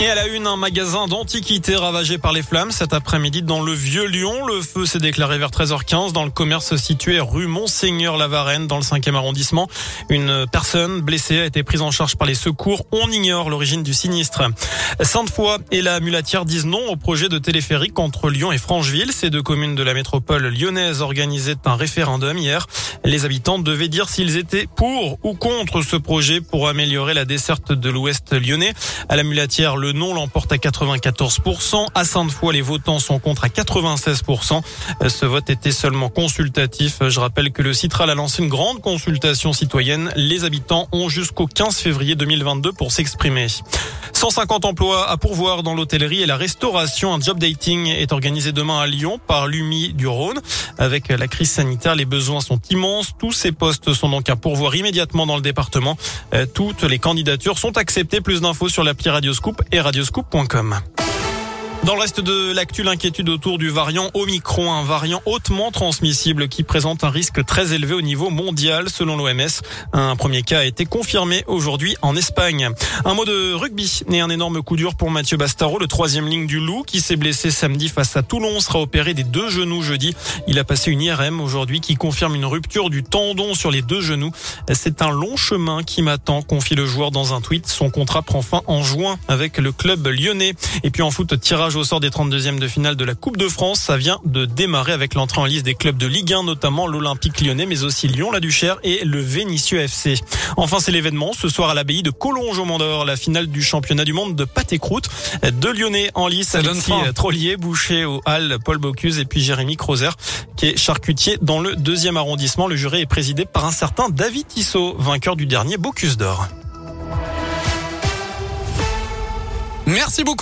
Et à la une, un magasin d'antiquités ravagé par les flammes cet après-midi dans le Vieux-Lyon. Le feu s'est déclaré vers 13h15 dans le commerce situé rue Monseigneur-Lavarenne dans le 5e arrondissement. Une personne blessée a été prise en charge par les secours. On ignore l'origine du sinistre. Sainte-Foy et la Mulatière disent non au projet de téléphérique entre Lyon et Francheville. Ces deux communes de la métropole lyonnaise organisaient un référendum hier. Les habitants devaient dire s'ils étaient pour ou contre ce projet pour améliorer la desserte de l'ouest lyonnais. À la Mulatière, le non l'emporte à 94%. À Sainte-Foy, les votants sont contre à 96%. Ce vote était seulement consultatif. Je rappelle que le Citral a lancé une grande consultation citoyenne. Les habitants ont jusqu'au 15 février 2022 pour s'exprimer. 150 emplois à pourvoir dans l'hôtellerie et la restauration. Un job dating est organisé demain à Lyon par l'UMI du Rhône. Avec la crise sanitaire, les besoins sont immenses. Tous ces postes sont donc à pourvoir immédiatement dans le département. Euh, toutes les candidatures sont acceptées. Plus d'infos sur l'appli Radioscoop et radioscoop.com. Dans le reste de l'actu, l'inquiétude autour du variant Omicron, un variant hautement transmissible qui présente un risque très élevé au niveau mondial selon l'OMS. Un premier cas a été confirmé aujourd'hui en Espagne. Un mot de rugby et un énorme coup dur pour Mathieu Bastaro, le troisième ligne du Loup qui s'est blessé samedi face à Toulon, sera opéré des deux genoux jeudi. Il a passé une IRM aujourd'hui qui confirme une rupture du tendon sur les deux genoux. C'est un long chemin qui m'attend, confie le joueur dans un tweet. Son contrat prend fin en juin avec le club lyonnais. Et puis en foot, tirage au sort des 32e de finale de la Coupe de France. Ça vient de démarrer avec l'entrée en liste des clubs de Ligue 1, notamment l'Olympique lyonnais, mais aussi Lyon-La Duchère et le Vénitieux FC. Enfin, c'est l'événement ce soir à l'abbaye de Collonges au Mont la finale du championnat du monde de pâté croûte. Deux Lyonnais en lice, Alexis Trollier, Boucher au Hall, Paul Bocuse et puis Jérémy Crozer, qui est charcutier dans le deuxième arrondissement. Le jury est présidé par un certain David Tissot, vainqueur du dernier Bocuse d'or. Merci beaucoup.